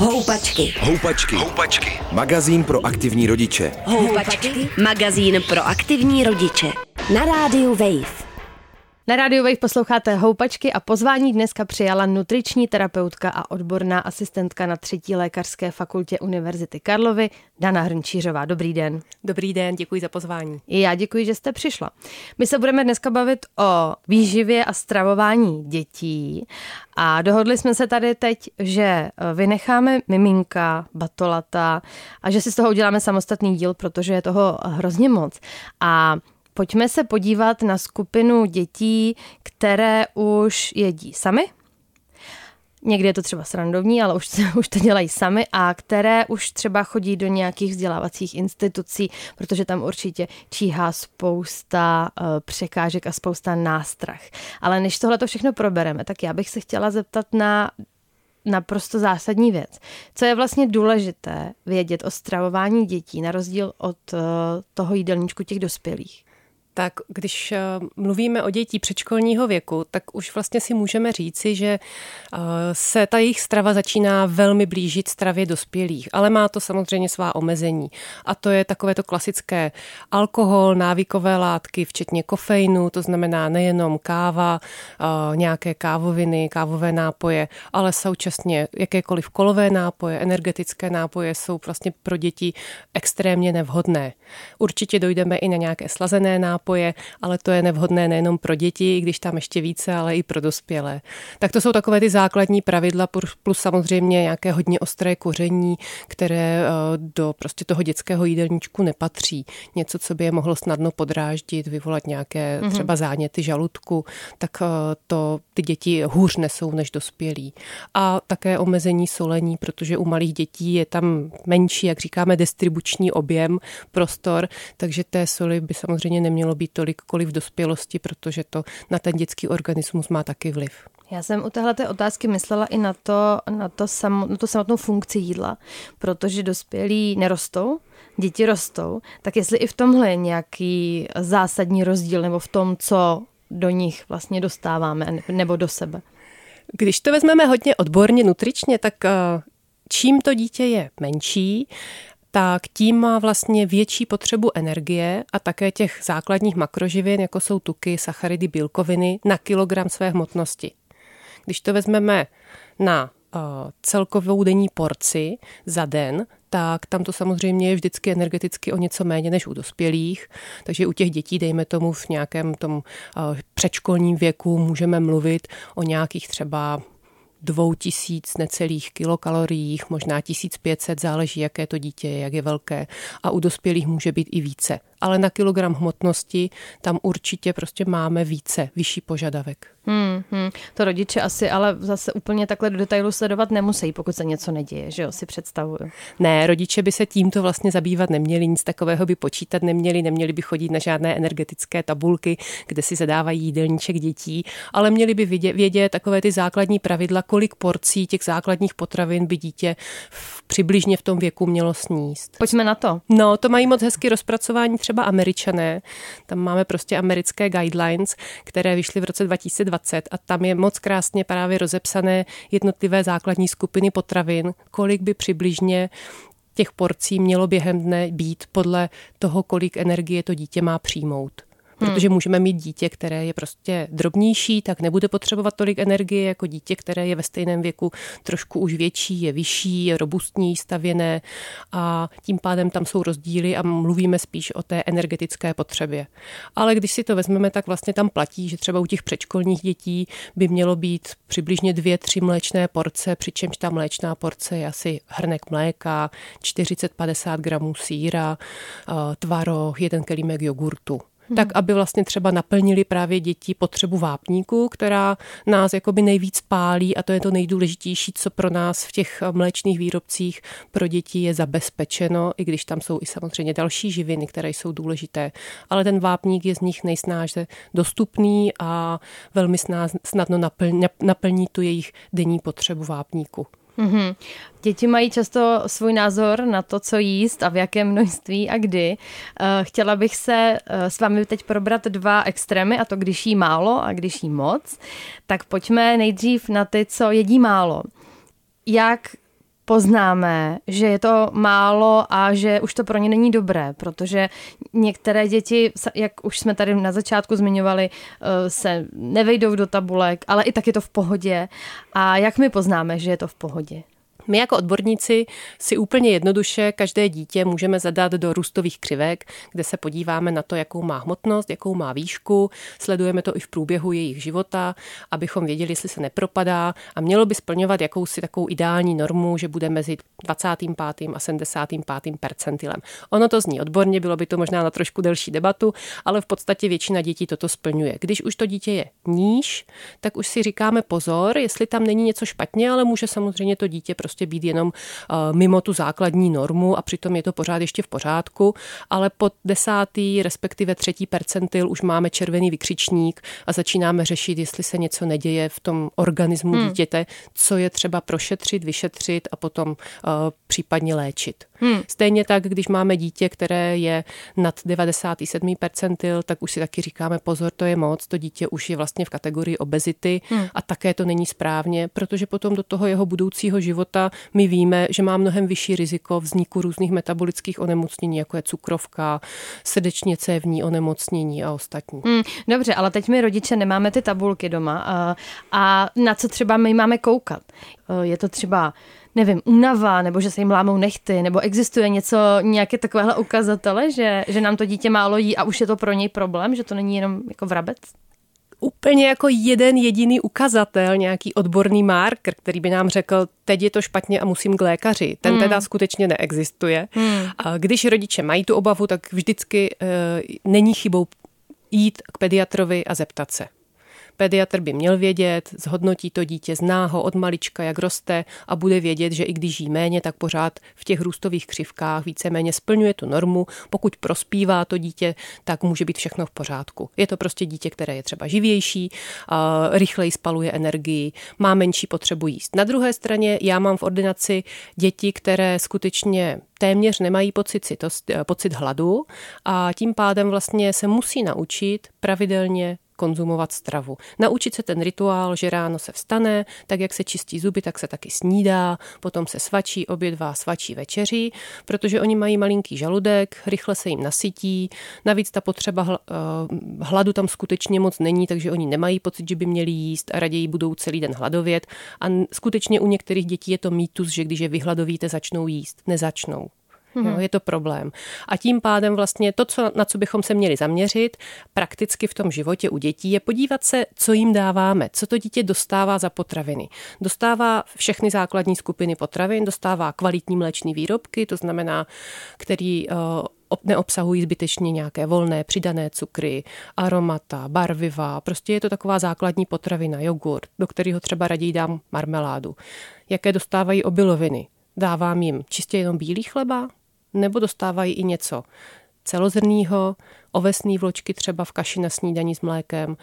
Houpačky. Houpačky. Houpačky. Magazín pro aktivní rodiče. Houpačky. Magazín pro aktivní rodiče. Na rádiu Wave. Na rádiu Wave posloucháte Houpačky a pozvání dneska přijala nutriční terapeutka a odborná asistentka na třetí lékařské fakultě Univerzity Karlovy Dana Hrnčířová. Dobrý den. Dobrý den, děkuji za pozvání. I já děkuji, že jste přišla. My se budeme dneska bavit o výživě a stravování dětí a dohodli jsme se tady teď, že vynecháme miminka, batolata a že si z toho uděláme samostatný díl, protože je toho hrozně moc. A Pojďme se podívat na skupinu dětí, které už jedí sami. Někdy je to třeba srandovní, ale už, už to dělají sami a které už třeba chodí do nějakých vzdělávacích institucí, protože tam určitě číhá spousta uh, překážek a spousta nástrah. Ale než tohle to všechno probereme, tak já bych se chtěla zeptat na naprosto zásadní věc. Co je vlastně důležité vědět o stravování dětí, na rozdíl od uh, toho jídelníčku těch dospělých? Tak když eh, mluvíme o dětí předškolního věku, tak už vlastně si můžeme říci, že eh, se ta jejich strava začíná velmi blížit stravě dospělých, ale má to samozřejmě svá omezení. A to je takové to klasické alkohol, návykové látky, včetně kofeinu, to znamená nejenom káva, eh, nějaké kávoviny, kávové nápoje, ale současně jakékoliv kolové nápoje, energetické nápoje jsou vlastně pro děti extrémně nevhodné. Určitě dojdeme i na nějaké slazené nápoje, nápoje, ale to je nevhodné nejenom pro děti, když tam ještě více, ale i pro dospělé. Tak to jsou takové ty základní pravidla, plus samozřejmě nějaké hodně ostré koření, které eh, do prostě toho dětského jídelníčku nepatří. Něco, co by je mohlo snadno podráždit, vyvolat nějaké mm-hmm. třeba záněty žaludku, tak eh, to ty děti hůř nesou než dospělí. A také omezení solení, protože u malých dětí je tam menší, jak říkáme, distribuční objem, prostor, takže té soli by samozřejmě nemělo být tolik, kolik v dospělosti, protože to na ten dětský organismus má taky vliv. Já jsem u téhle otázky myslela i na to, na to, sam, na to samotnou funkci jídla, protože dospělí nerostou, děti rostou, tak jestli i v tomhle je nějaký zásadní rozdíl, nebo v tom, co do nich vlastně dostáváme, nebo do sebe. Když to vezmeme hodně odborně, nutričně, tak eh, čím to dítě je menší, tak tím má vlastně větší potřebu energie a také těch základních makroživin, jako jsou tuky, sacharidy, bílkoviny, na kilogram své hmotnosti. Když to vezmeme na uh, celkovou denní porci za den, tak tam to samozřejmě je vždycky energeticky o něco méně než u dospělých. Takže u těch dětí, dejme tomu v nějakém tom uh, předškolním věku, můžeme mluvit o nějakých třeba dvou tisíc necelých kilokaloriích, možná 1500, záleží, jaké to dítě je, jak je velké. A u dospělých může být i více. Ale na kilogram hmotnosti tam určitě prostě máme více, vyšší požadavek. Hmm, hmm. To rodiče asi ale zase úplně takhle do detailu sledovat nemusí, pokud se něco neděje, že jo, si představuju. Ne, rodiče by se tímto vlastně zabývat neměli, nic takového by počítat neměli, neměli by chodit na žádné energetické tabulky, kde si zadávají jídelníček dětí, ale měli by vědět, vědět takové ty základní pravidla, kolik porcí těch základních potravin by dítě v, přibližně v tom věku mělo sníst. Pojďme na to. No, to mají moc hezky rozpracování třeba američané. Tam máme prostě americké guidelines, které vyšly v roce 2020 20 a tam je moc krásně právě rozepsané jednotlivé základní skupiny potravin, kolik by přibližně těch porcí mělo během dne být podle toho, kolik energie to dítě má přijmout. Hmm. Protože můžeme mít dítě, které je prostě drobnější, tak nebude potřebovat tolik energie jako dítě, které je ve stejném věku trošku už větší, je vyšší, je robustní, stavěné a tím pádem tam jsou rozdíly a mluvíme spíš o té energetické potřebě. Ale když si to vezmeme, tak vlastně tam platí, že třeba u těch předškolních dětí by mělo být přibližně dvě, tři mléčné porce, přičemž ta mléčná porce je asi hrnek mléka, 40-50 gramů síra, eh, tvaroh, jeden kelímek jogurtu hmm. tak aby vlastně třeba naplnili právě děti potřebu vápníku, která nás jakoby nejvíc pálí a to je to nejdůležitější, co pro nás v těch mléčných výrobcích pro děti je zabezpečeno, i když tam jsou i samozřejmě další živiny, které jsou důležité. Ale ten vápník je z nich nejsnáže dostupný a velmi snadno naplní, naplní tu jejich denní potřebu vápníku. Mm-hmm. Děti mají často svůj názor na to, co jíst a v jakém množství a kdy. Eh, chtěla bych se eh, s vámi teď probrat dva extrémy, a to když jí málo a když jí moc. Tak pojďme nejdřív na ty, co jedí málo. Jak poznáme, že je to málo a že už to pro ně není dobré, protože některé děti, jak už jsme tady na začátku zmiňovali, eh, se nevejdou do tabulek, ale i tak je to v pohodě. A jak my poznáme, že je to v pohodě? My jako odborníci si úplně jednoduše každé dítě můžeme zadat do růstových křivek, kde se podíváme na to, jakou má hmotnost, jakou má výšku, sledujeme to i v průběhu jejich života, abychom věděli, jestli se nepropadá a mělo by splňovat jakousi takovou ideální normu, že bude mezi 25. a 75. percentilem. Ono to zní odborně, bylo by to možná na trošku delší debatu, ale v podstatě většina dětí toto splňuje. Když už to dítě je níž, tak už si říkáme pozor, jestli tam není něco špatně, ale může samozřejmě to dítě prostě prostě být jenom eh, mimo tu základní normu a přitom je to pořád ještě v pořádku, ale pod desátý, respektive třetí percentil už máme červený vykřičník a začínáme řešit, jestli se něco neděje v tom organismu hmm. dítěte, co je třeba prošetřit, vyšetřit a potom uh, případně léčit. Hmm. Stejně tak, když máme dítě, které je nad 97 percentil, tak už si taky říkáme pozor, to je moc, to dítě už je vlastně v kategorii obezity hmm. a také to není správně, protože potom do toho jeho budoucího života my víme, že má mnohem vyšší riziko vzniku různých metabolických onemocnění, jako je cukrovka, srdečně cévní onemocnění a ostatní. Hmm, dobře, ale teď my rodiče nemáme ty tabulky doma a, a na co třeba my máme koukat? Je to třeba nevím, únava, nebo že se jim lámou nechty, nebo existuje něco, nějaké takovéhle ukazatele, že, že nám to dítě málo jí a už je to pro něj problém, že to není jenom jako vrabec? Úplně jako jeden jediný ukazatel, nějaký odborný marker, který by nám řekl, teď je to špatně a musím k lékaři. Ten hmm. teda skutečně neexistuje. Hmm. A když rodiče mají tu obavu, tak vždycky e, není chybou jít k pediatrovi a zeptat se. Pediatr by měl vědět, zhodnotí to dítě, zná ho od malička, jak roste a bude vědět, že i když jí méně, tak pořád v těch růstových křivkách víceméně splňuje tu normu. Pokud prospívá to dítě, tak může být všechno v pořádku. Je to prostě dítě, které je třeba živější, rychleji spaluje energii, má menší potřebu jíst. Na druhé straně já mám v ordinaci děti, které skutečně téměř nemají pocit, citost, pocit hladu a tím pádem vlastně se musí naučit pravidelně konzumovat stravu. Naučit se ten rituál, že ráno se vstane, tak jak se čistí zuby, tak se taky snídá, potom se svačí, obědvá, svačí večeří, protože oni mají malinký žaludek, rychle se jim nasytí, navíc ta potřeba eh, hladu tam skutečně moc není, takže oni nemají pocit, že by měli jíst a raději budou celý den hladovět. A skutečně u některých dětí je to mýtus, že když je vyhladovíte, začnou jíst. Nezačnou. Mm-hmm. Jo, mhm. je to problém. A tím pádem vlastně to, co, na co bychom se měli zaměřit prakticky v tom životě u dětí, je podívat se, co jim dáváme, co to dítě dostává za potraviny. Dostává všechny základní skupiny potravin, dostává kvalitní mléčné výrobky, to znamená, který uh, neobsahují zbytečně nějaké volné přidané cukry, aromata, barviva. Prostě je to taková základní potravina, jogurt, do kterého třeba raději dám marmeládu. Jaké dostávají obiloviny? Dávám jim čistě jenom bílý chleba, nebo dostávají i něco celozrnného, ovesné vločky třeba v kaši na snídaní s mlékem,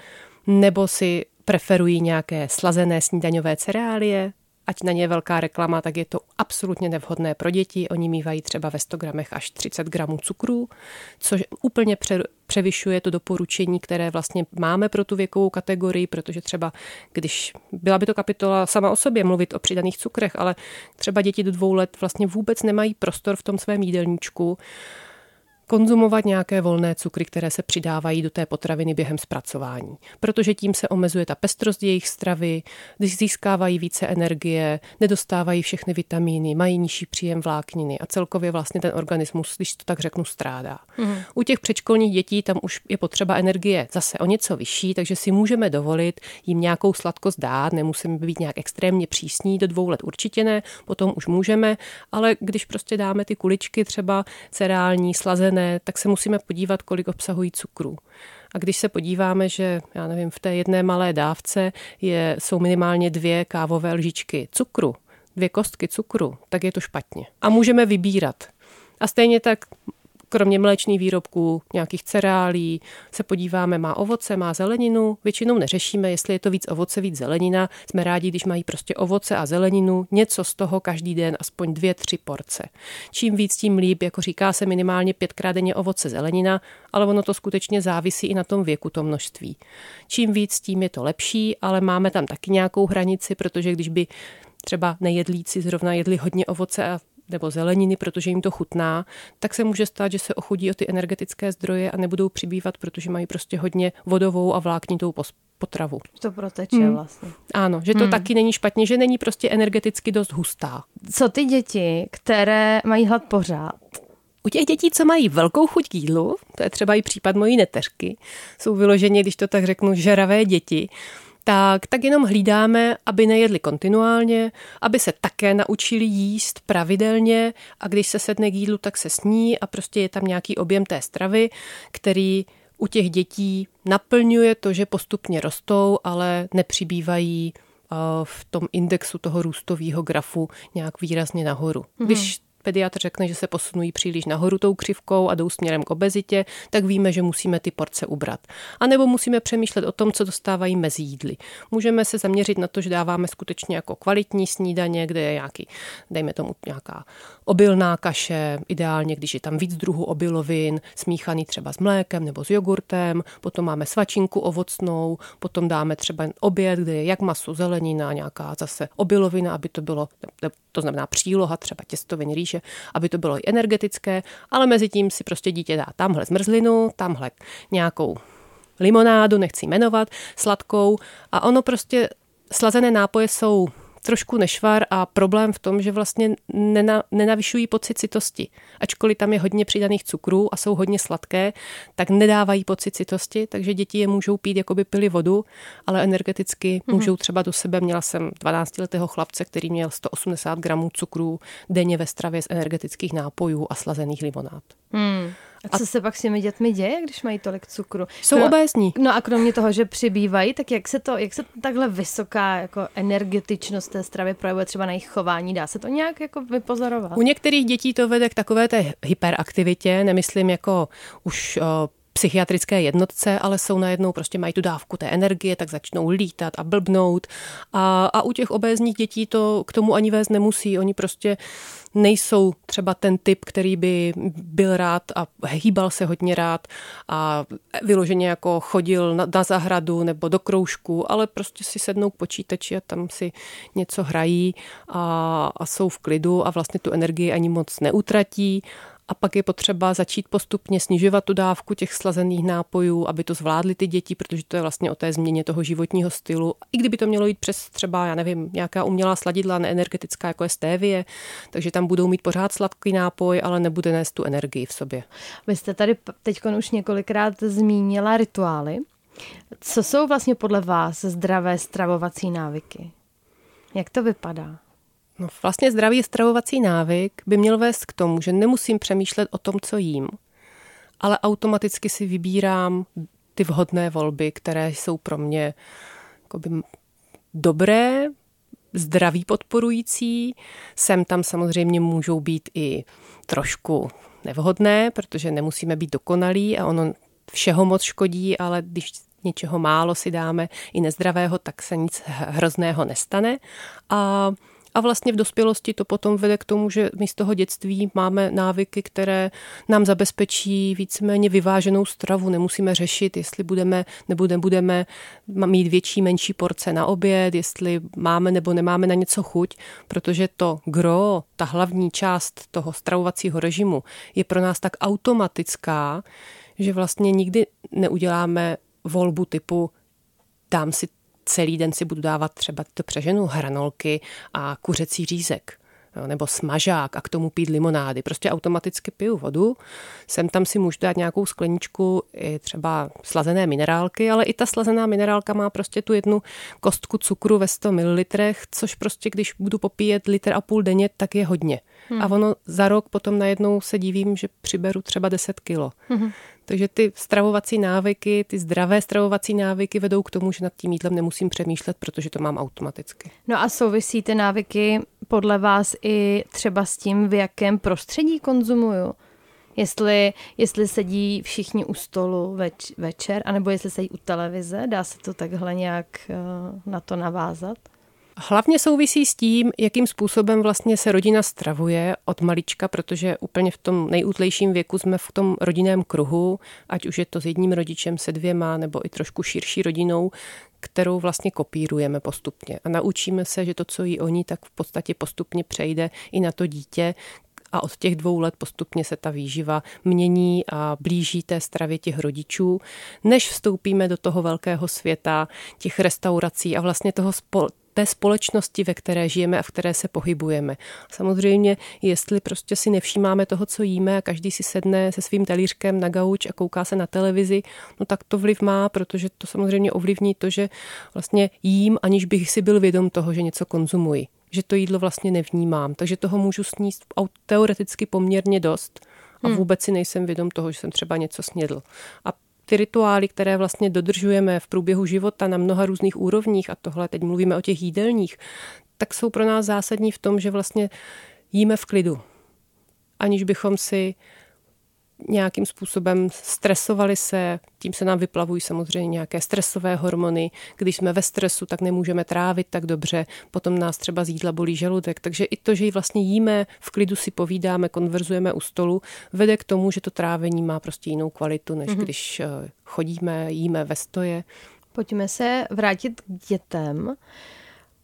nebo si preferují nějaké slazené snídaňové cereálie, ať na ně je velká reklama, tak je to absolutně nevhodné pro děti. Oni mývají třeba ve 100 gramech až 30 gramů cukru, což úplně pře- převyšuje to doporučení, které vlastně máme pro tu věkovou kategorii, protože třeba, když byla by to kapitola sama o sobě, mluvit o přidaných cukrech, ale třeba děti do dvou let vlastně vůbec nemají prostor v tom svém jídelníčku konzumovat nějaké volné cukry, které se přidávají do té potraviny během zpracování, protože tím se omezuje ta pestrost jejich stravy, když získávají více energie, nedostávají všechny vitamíny, mají nižší příjem vlákniny a celkově vlastně ten organismus, když to tak řeknu, strádá. Mm. U těch předškolních dětí tam už je potřeba energie zase o něco vyšší, takže si můžeme dovolit jim nějakou sladkost dát, nemusíme být nějak extrémně přísní, do dvou let určitě ne, potom už můžeme, ale když prostě dáme ty kuličky třeba cereální, slazené, ne, tak se musíme podívat, kolik obsahují cukru. A když se podíváme, že já nevím, v té jedné malé dávce je, jsou minimálně dvě kávové lžičky cukru, dvě kostky cukru, tak je to špatně. A můžeme vybírat. A stejně tak kromě mléčných výrobků, nějakých cereálí, se podíváme, má ovoce, má zeleninu. Většinou neřešíme, jestli je to víc ovoce, víc zelenina. Jsme rádi, když mají prostě ovoce a zeleninu, něco z toho každý den, aspoň dvě, tři porce. Čím víc, tím líp, jako říká se minimálně pětkrát denně ovoce, zelenina, ale ono to skutečně závisí i na tom věku, to množství. Čím víc, tím je to lepší, ale máme tam taky nějakou hranici, protože když by třeba nejedlíci zrovna jedli hodně ovoce a nebo zeleniny, protože jim to chutná, tak se může stát, že se ochudí o ty energetické zdroje a nebudou přibývat, protože mají prostě hodně vodovou a vláknitou potravu. To proteče hmm. vlastně. Ano, že to hmm. taky není špatně, že není prostě energeticky dost hustá. Co ty děti, které mají hlad pořád? U těch dětí, co mají velkou chuť k jídlu, to je třeba i případ mojí neteřky, jsou vyloženě, když to tak řeknu, žeravé děti, tak, tak jenom hlídáme, aby nejedli kontinuálně, aby se také naučili jíst pravidelně a když se sedne k jídlu, tak se sní a prostě je tam nějaký objem té stravy, který u těch dětí naplňuje to, že postupně rostou, ale nepřibývají eh, v tom indexu toho růstového grafu nějak výrazně nahoru. Mm-hmm. Když pediatr řekne, že se posunují příliš nahoru tou křivkou a jdou směrem k obezitě, tak víme, že musíme ty porce ubrat. A nebo musíme přemýšlet o tom, co dostávají mezi jídly. Můžeme se zaměřit na to, že dáváme skutečně jako kvalitní snídaně, kde je nějaký, dejme tomu nějaká obilná kaše, ideálně, když je tam víc druhů obilovin, smíchaný třeba s mlékem nebo s jogurtem, potom máme svačinku ovocnou, potom dáme třeba oběd, kde je jak maso, zelenina, nějaká zase obilovina, aby to bylo, to znamená příloha, třeba těstoviny, rýže, aby to bylo i energetické, ale mezi tím si prostě dítě dá tamhle zmrzlinu, tamhle nějakou limonádu, nechci jmenovat, sladkou a ono prostě slazené nápoje jsou trošku nešvar a problém v tom, že vlastně nena, nenavyšují pocit citosti. Ačkoliv tam je hodně přidaných cukrů a jsou hodně sladké, tak nedávají pocit citosti, takže děti je můžou pít, jako by pili vodu, ale energeticky mm-hmm. můžou třeba do sebe. Měla jsem 12-letého chlapce, který měl 180 gramů cukrů denně ve stravě z energetických nápojů a slazených limonád. Mm. A co a se pak s těmi dětmi děje, když mají tolik cukru? Jsou no, obézní. No a kromě toho, že přibývají, tak jak se to, jak se takhle vysoká jako energetičnost té stravy projevuje třeba na jejich chování? Dá se to nějak jako vypozorovat? U některých dětí to vede k takové té hyperaktivitě, nemyslím jako už psychiatrické jednotce, ale jsou najednou, prostě mají tu dávku té energie, tak začnou lítat a blbnout. A, a u těch obézních dětí to k tomu ani vést nemusí. Oni prostě nejsou třeba ten typ, který by byl rád a hýbal se hodně rád a vyloženě jako chodil na, na zahradu nebo do kroužku, ale prostě si sednou k počítači a tam si něco hrají a, a jsou v klidu a vlastně tu energii ani moc neutratí a pak je potřeba začít postupně snižovat tu dávku těch slazených nápojů, aby to zvládly ty děti, protože to je vlastně o té změně toho životního stylu. I kdyby to mělo jít přes třeba, já nevím, nějaká umělá sladidla, neenergetická, jako je stévie, takže tam budou mít pořád sladký nápoj, ale nebude nést tu energii v sobě. Vy jste tady teď už několikrát zmínila rituály. Co jsou vlastně podle vás zdravé stravovací návyky? Jak to vypadá? No vlastně zdravý stravovací návyk by měl vést k tomu, že nemusím přemýšlet o tom, co jím, ale automaticky si vybírám ty vhodné volby, které jsou pro mě jakoby, dobré, zdraví podporující. Sem tam samozřejmě můžou být i trošku nevhodné, protože nemusíme být dokonalí a ono všeho moc škodí, ale když něčeho málo si dáme i nezdravého, tak se nic hrozného nestane. A a vlastně v dospělosti to potom vede k tomu, že my z toho dětství máme návyky, které nám zabezpečí víceméně vyváženou stravu. Nemusíme řešit, jestli budeme nebo nebudeme mít větší, menší porce na oběd, jestli máme nebo nemáme na něco chuť, protože to gro, ta hlavní část toho stravovacího režimu je pro nás tak automatická, že vlastně nikdy neuděláme volbu typu dám si celý den si budu dávat třeba to přeženu hranolky a kuřecí řízek nebo smažák a k tomu pít limonády. Prostě automaticky piju vodu, sem tam si můžu dát nějakou skleničku i třeba slazené minerálky, ale i ta slazená minerálka má prostě tu jednu kostku cukru ve 100 ml, což prostě když budu popíjet litr a půl denně, tak je hodně. Hmm. A ono za rok potom najednou se divím, že přiberu třeba 10 kilo. Hmm. Takže ty stravovací návyky, ty zdravé stravovací návyky vedou k tomu, že nad tím jídlem nemusím přemýšlet, protože to mám automaticky. No a souvisí ty návyky podle vás i třeba s tím, v jakém prostředí konzumuju? Jestli, jestli sedí všichni u stolu več, večer, anebo jestli sedí u televize, dá se to takhle nějak uh, na to navázat? Hlavně souvisí s tím, jakým způsobem vlastně se rodina stravuje od malička, protože úplně v tom nejútlejším věku jsme v tom rodinném kruhu, ať už je to s jedním rodičem, se dvěma, nebo i trošku širší rodinou, kterou vlastně kopírujeme postupně. A naučíme se, že to, co jí oni, tak v podstatě postupně přejde i na to dítě, a od těch dvou let postupně se ta výživa mění a blíží té stravě těch rodičů, než vstoupíme do toho velkého světa těch restaurací a vlastně toho té společnosti, ve které žijeme a v které se pohybujeme. Samozřejmě, jestli prostě si nevšímáme toho, co jíme a každý si sedne se svým talířkem na gauč a kouká se na televizi, no tak to vliv má, protože to samozřejmě ovlivní to, že vlastně jím, aniž bych si byl vědom toho, že něco konzumuji že to jídlo vlastně nevnímám, takže toho můžu sníst teoreticky poměrně dost a hmm. vůbec si nejsem vědom toho, že jsem třeba něco snědl. A ty rituály, které vlastně dodržujeme v průběhu života na mnoha různých úrovních, a tohle teď mluvíme o těch jídelních, tak jsou pro nás zásadní v tom, že vlastně jíme v klidu, aniž bychom si nějakým způsobem stresovali se, tím se nám vyplavují samozřejmě nějaké stresové hormony. Když jsme ve stresu, tak nemůžeme trávit tak dobře, potom nás třeba z jídla bolí žaludek. Takže i to, že ji vlastně jíme, v klidu si povídáme, konverzujeme u stolu, vede k tomu, že to trávení má prostě jinou kvalitu, než mm-hmm. když eh, chodíme, jíme ve stoje. Pojďme se vrátit k dětem.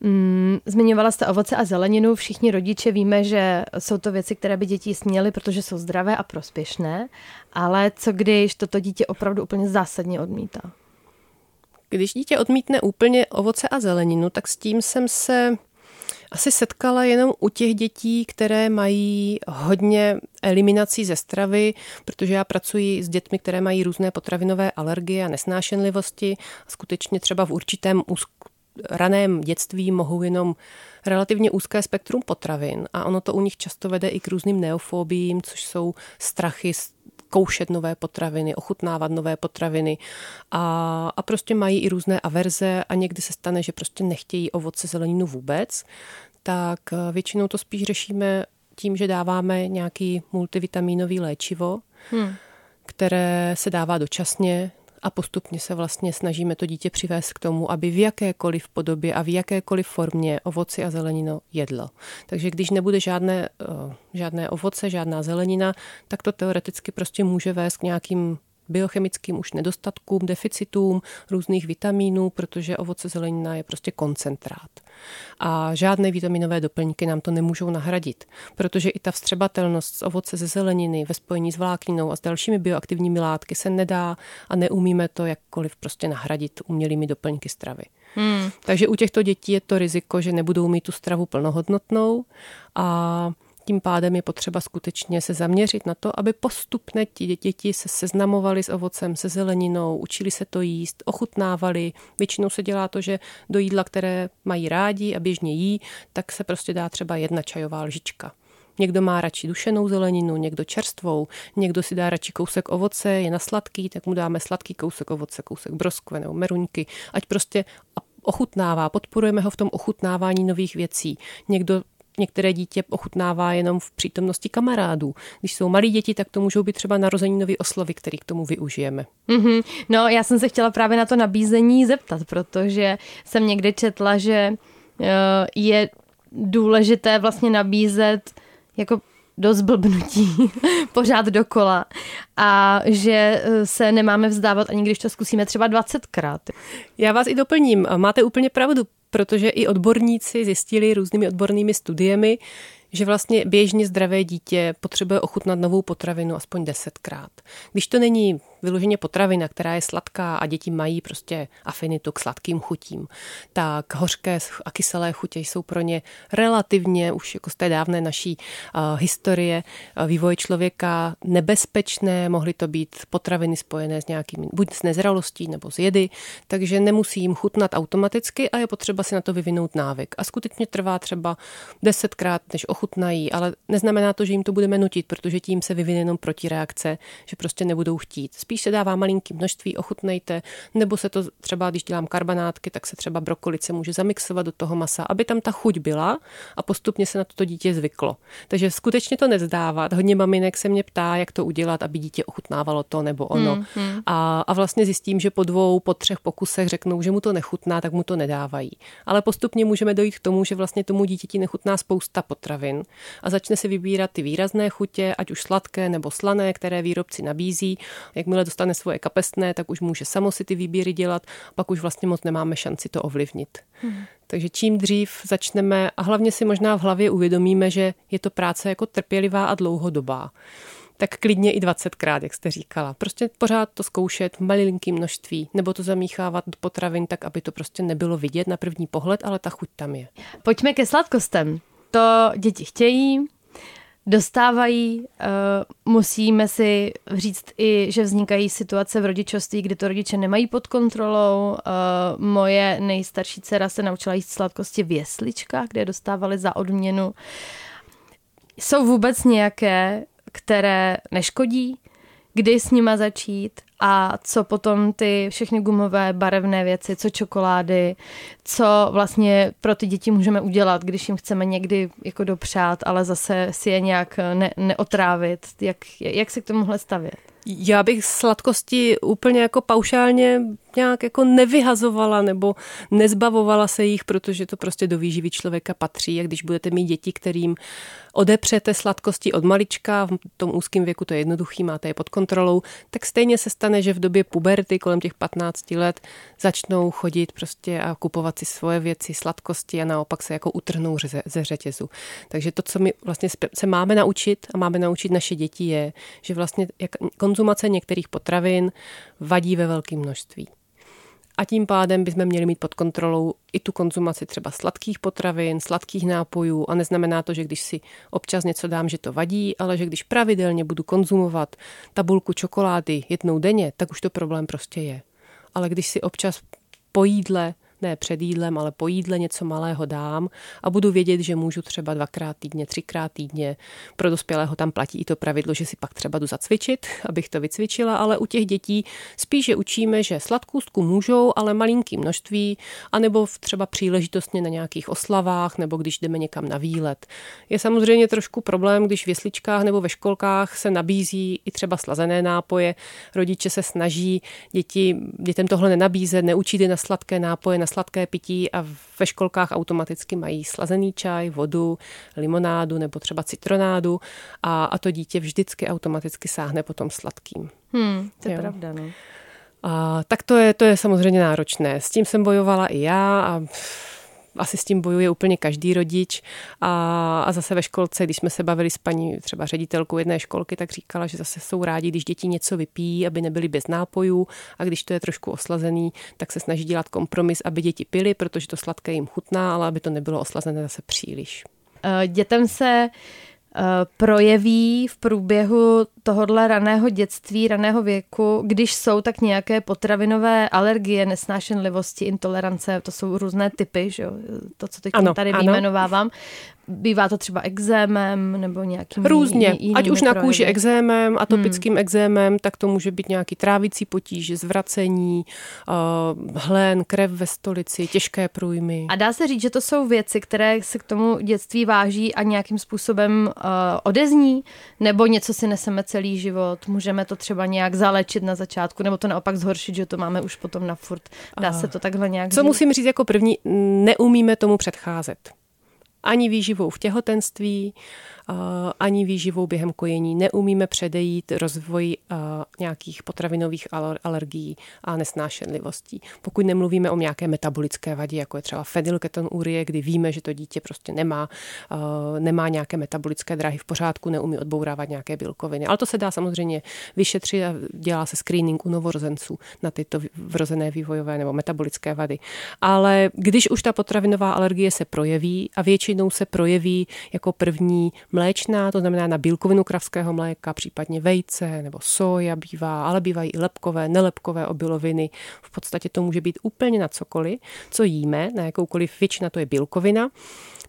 Mm, zmiňovala jste ovoce a zeleninu. Všichni rodiče víme, že jsou to věci, které by děti směly, protože jsou zdravé a prospěšné. Ale co když toto dítě opravdu úplně zásadně odmítá? Když dítě odmítne úplně ovoce a zeleninu, tak s tím jsem se asi setkala jenom u těch dětí, které mají hodně eliminací ze stravy, protože já pracuji s dětmi, které mají různé potravinové alergie a nesnášenlivosti. Skutečně třeba v určitém raném dětství mohou jenom relativně úzké spektrum potravin a ono to u nich často vede i k různým neofobím, což jsou strachy koušet nové potraviny, ochutnávat nové potraviny a, a prostě mají i různé averze a někdy se stane, že prostě nechtějí ovoce zeleninu vůbec, tak eh, většinou to spíš řešíme tím, že dáváme nějaký multivitaminový léčivo, hmm. které se dává dočasně a postupně se vlastně snažíme to dítě přivést k tomu, aby v jakékoliv podobě a v jakékoliv formě ovoci a zelenino jedlo. Takže když nebude žádné, eh, žádné ovoce, žádná zelenina, tak to teoreticky prostě může vést k nějakým biochemickým už nedostatkům, deficitům různých vitamínů, protože ovoce zelenina je prostě koncentrát. A žádné vitaminové doplňky nám to nemůžou nahradit, protože i ta vstřebatelnost z ovoce ze zeleniny ve spojení s vlákninou a s dalšími bioaktivními látky se nedá a neumíme to jakkoliv prostě nahradit umělými doplňky stravy. Hmm. Takže u těchto dětí je to riziko, že nebudou mít tu stravu plnohodnotnou a tím pádem je potřeba skutečně se zaměřit na to, aby postupně ti děti se seznamovali s ovocem, se zeleninou, učili se to jíst, ochutnávali. Většinou se dělá to, že do jídla, které mají rádi a běžně jí, tak se prostě dá třeba jedna čajová lžička. Někdo má radši dušenou zeleninu, někdo čerstvou, někdo si dá radši kousek ovoce, je na sladký, tak mu dáme sladký kousek ovoce, kousek broskve nebo meruňky, ať prostě ochutnává, podporujeme ho v tom ochutnávání nových věcí. Někdo některé dítě ochutnává jenom v přítomnosti kamarádů. Když jsou malí děti, tak to můžou být třeba narozeninové oslovy, který k tomu využijeme. Mm-hmm. No, já jsem se chtěla právě na to nabízení zeptat, protože jsem někdy četla, že uh, je důležité vlastně nabízet jako do zblbnutí pořád dokola a že eh, se nemáme vzdávat, ani když to zkusíme třeba 20krát. Já vás i doplním. Máte úplně pravdu protože i odborníci zjistili různými odbornými studiemi, že vlastně běžně zdravé dítě potřebuje ochutnat novou potravinu aspoň desetkrát. Když to není vyloženě potravina, která je sladká a děti mají prostě afinitu k sladkým chutím, tak hořké a kyselé chutě jsou pro ně relativně už jako z té dávné naší uh, historie uh, vývoje člověka nebezpečné, mohly to být potraviny spojené s nějakým buď s nezralostí nebo s jedy, takže nemusí jim chutnat automaticky a je potřeba si na to vyvinout návyk. A skutečně trvá třeba desetkrát, než ochutnají, ale neznamená to, že jim to budeme nutit, protože tím se vyvine jenom protireakce, že prostě nebudou chtít. Spíš spíš se dává malinký množství, ochutnejte, nebo se to třeba, když dělám karbanátky, tak se třeba brokolice může zamixovat do toho masa, aby tam ta chuť byla a postupně se na toto dítě zvyklo. Takže skutečně to nezdávat. Hodně maminek se mě ptá, jak to udělat, aby dítě ochutnávalo to nebo ono. Hmm, hmm. A, a vlastně zjistím, že po dvou, po třech pokusech řeknou, že mu to nechutná, tak mu to nedávají. Ale postupně můžeme dojít k tomu, že vlastně tomu dítěti nechutná spousta potravin a začne si vybírat ty výrazné chutě, ať už sladké nebo slané, které výrobci nabízí. Jakmile dostane svoje kapestné, tak už může samo si ty výběry dělat, pak už vlastně moc nemáme šanci to ovlivnit. Hmm. Takže čím dřív začneme a hlavně si možná v hlavě uvědomíme, že je to práce jako trpělivá a dlouhodobá tak klidně i 20krát, jak jste říkala. Prostě pořád to zkoušet v malinkém množství, nebo to zamíchávat do potravin tak, aby to prostě nebylo vidět na první pohled, ale ta chuť tam je. Pojďme ke sladkostem. To děti chtějí, dostávají. Uh, musíme si říct i, že vznikají situace v rodičovství, kdy to rodiče nemají pod kontrolou. Uh, moje nejstarší dcera se naučila jíst sladkosti v jesličkách, kde dostávali za odměnu. Jsou vůbec nějaké které neškodí, kdy s nima začít a co potom ty všechny gumové barevné věci, co čokolády, co vlastně pro ty děti můžeme udělat, když jim chceme někdy jako dopřát, ale zase si je nějak ne, neotrávit. Jak, jak se k tomuhle stavět? Já bych sladkosti úplně jako paušálně nějak jako nevyhazovala nebo nezbavovala se jich, protože to prostě do výživy člověka patří. A když budete mít děti, kterým odepřete sladkosti od malička, v tom úzkém věku to je jednoduchý, máte je pod kontrolou, tak stejně se stane, že v době puberty kolem těch 15 let začnou chodit prostě a kupovat si svoje věci, sladkosti a naopak se jako utrhnou ze řetězu. Takže to, co my vlastně se máme naučit a máme naučit naše děti je, že vlastně konzumace některých potravin vadí ve velkém množství a tím pádem bychom měli mít pod kontrolou i tu konzumaci třeba sladkých potravin, sladkých nápojů a neznamená to, že když si občas něco dám, že to vadí, ale že když pravidelně budu konzumovat tabulku čokolády jednou denně, tak už to problém prostě je. Ale když si občas po jídle ne před jídlem, ale po jídle něco malého dám a budu vědět, že můžu třeba dvakrát týdně, třikrát týdně. Pro dospělého tam platí i to pravidlo, že si pak třeba jdu zacvičit, abych to vycvičila, ale u těch dětí spíše učíme, že sladkůstku můžou, ale malinký množství, anebo třeba příležitostně na nějakých oslavách, nebo když jdeme někam na výlet. Je samozřejmě trošku problém, když v jesličkách nebo ve školkách se nabízí i třeba slazené nápoje. Rodiče se snaží děti, dětem tohle nenabízet, neučit je na sladké nápoje, na sladké pití a ve školkách automaticky mají slazený čaj, vodu, limonádu nebo třeba citronádu a, a to dítě vždycky automaticky sáhne po tom sladkým. Hmm, to je jo. pravda, no. A, tak to je, to je samozřejmě náročné. S tím jsem bojovala i já a asi s tím bojuje úplně každý rodič. A, a zase ve školce, když jsme se bavili s paní třeba ředitelkou jedné školky, tak říkala, že zase jsou rádi, když děti něco vypijí, aby nebyly bez nápojů a když to je trošku oslazený, tak se snaží dělat kompromis, aby děti pily, protože to sladké jim chutná, ale aby to nebylo oslazené zase příliš. Eh, dětem se projeví v průběhu tohohle raného dětství, raného věku, když jsou tak nějaké potravinové alergie, nesnášenlivosti, intolerance, to jsou různé typy, že jo? to, co teď ano, tady ano. vyjmenovávám. Bývá to třeba exémem nebo nějakým Různě, jiný, ať už na kůži exémem, atopickým hmm. exémem, tak to může být nějaký trávicí potíže, zvracení, uh, hlen, krev ve stolici, těžké průjmy. A dá se říct, že to jsou věci, které se k tomu dětství váží a nějakým způsobem uh, odezní, nebo něco si neseme celý život, můžeme to třeba nějak zalečit na začátku, nebo to naopak zhoršit, že to máme už potom na furt. Dá uh, se to takhle nějak Co říct? musím říct jako první, neumíme tomu předcházet ani výživou v těhotenství, ani výživou během kojení. Neumíme předejít rozvoji nějakých potravinových alergií a nesnášenlivostí. Pokud nemluvíme o nějaké metabolické vadě, jako je třeba fenylketonurie, kdy víme, že to dítě prostě nemá, nemá nějaké metabolické dráhy v pořádku, neumí odbourávat nějaké bílkoviny. Ale to se dá samozřejmě vyšetřit a dělá se screening u novorozenců na tyto vrozené vývojové nebo metabolické vady. Ale když už ta potravinová alergie se projeví a většinou se projeví jako první mléčná, to znamená na bílkovinu kravského mléka, případně vejce nebo soja bývá, ale bývají i lepkové, nelepkové obiloviny. V podstatě to může být úplně na cokoliv, co jíme, na jakoukoliv většina to je bílkovina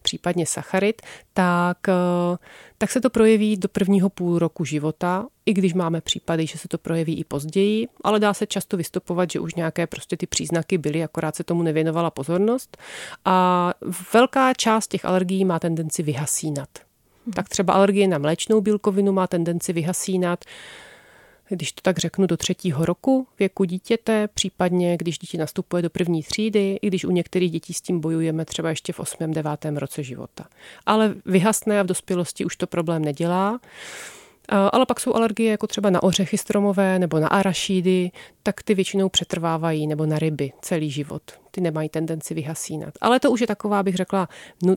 případně sacharid, tak, eh, tak se to projeví do prvního půl roku života, i když máme případy, že se to projeví i později, ale dá se často vystupovat, že už nějaké prostě ty příznaky byly, akorát se tomu nevěnovala pozornost. A velká část těch alergií má tendenci vyhasínat tak třeba alergie na mléčnou bílkovinu má tendenci vyhasínat. Když to tak řeknu, do třetího roku věku dítěte, případně když dítě nastupuje do první třídy, i když u některých dětí s tím bojujeme třeba ještě v 8. 9. roce života. Ale vyhasne a v dospělosti už to problém nedělá. Ale pak jsou alergie jako třeba na ořechy stromové nebo na arašídy, tak ty většinou přetrvávají, nebo na ryby celý život. Ty nemají tendenci vyhasínat. Ale to už je taková, bych řekla,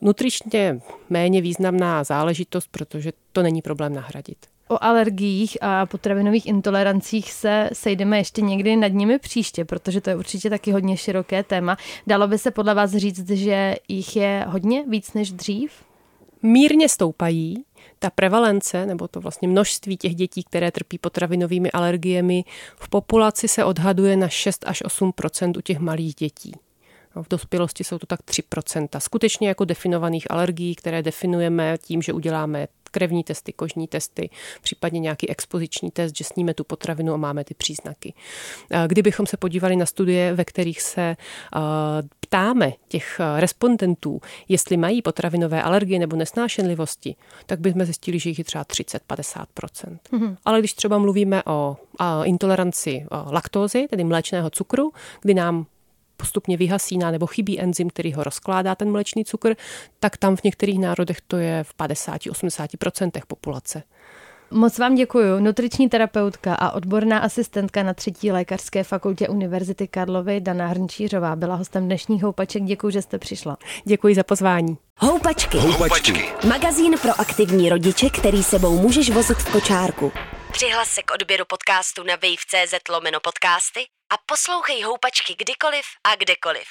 nutričně méně významná záležitost, protože to není problém nahradit. O alergiích a potravinových intolerancích se sejdeme ještě někdy nad nimi příště, protože to je určitě taky hodně široké téma. Dalo by se podle vás říct, že jich je hodně víc než dřív? Mírně stoupají, ta prevalence, nebo to vlastně množství těch dětí, které trpí potravinovými alergiemi, v populaci se odhaduje na 6 až 8 u těch malých dětí. No, v dospělosti jsou to tak 3% Skutečně jako definovaných alergií, které definujeme tím, že uděláme krevní testy, kožní testy, případně nějaký expoziční test, že sníme tu potravinu a máme ty příznaky. Kdybychom se podívali na studie, ve kterých se ptáme těch respondentů, jestli mají potravinové alergie nebo nesnášenlivosti, tak bychom zjistili, že jich je třeba 30-50%. Mm-hmm. Ale když třeba mluvíme o intoleranci laktózy, tedy mléčného cukru, kdy nám postupně vyhasíná nebo chybí enzym, který ho rozkládá, ten mléčný cukr, tak tam v některých národech to je v 50-80% populace. Moc vám děkuji. Nutriční terapeutka a odborná asistentka na třetí lékařské fakultě Univerzity Karlovy Dana Hrnčířová byla hostem dnešních Houpaček. Děkuji, že jste přišla. Děkuji za pozvání. Houpačky. Houpačky. Magazín pro aktivní rodiče, který sebou můžeš vozit v kočárku. Přihlas se k odběru podcastu na wave.cz lomeno podcasty a poslouchej Houpačky kdykoliv a kdekoliv.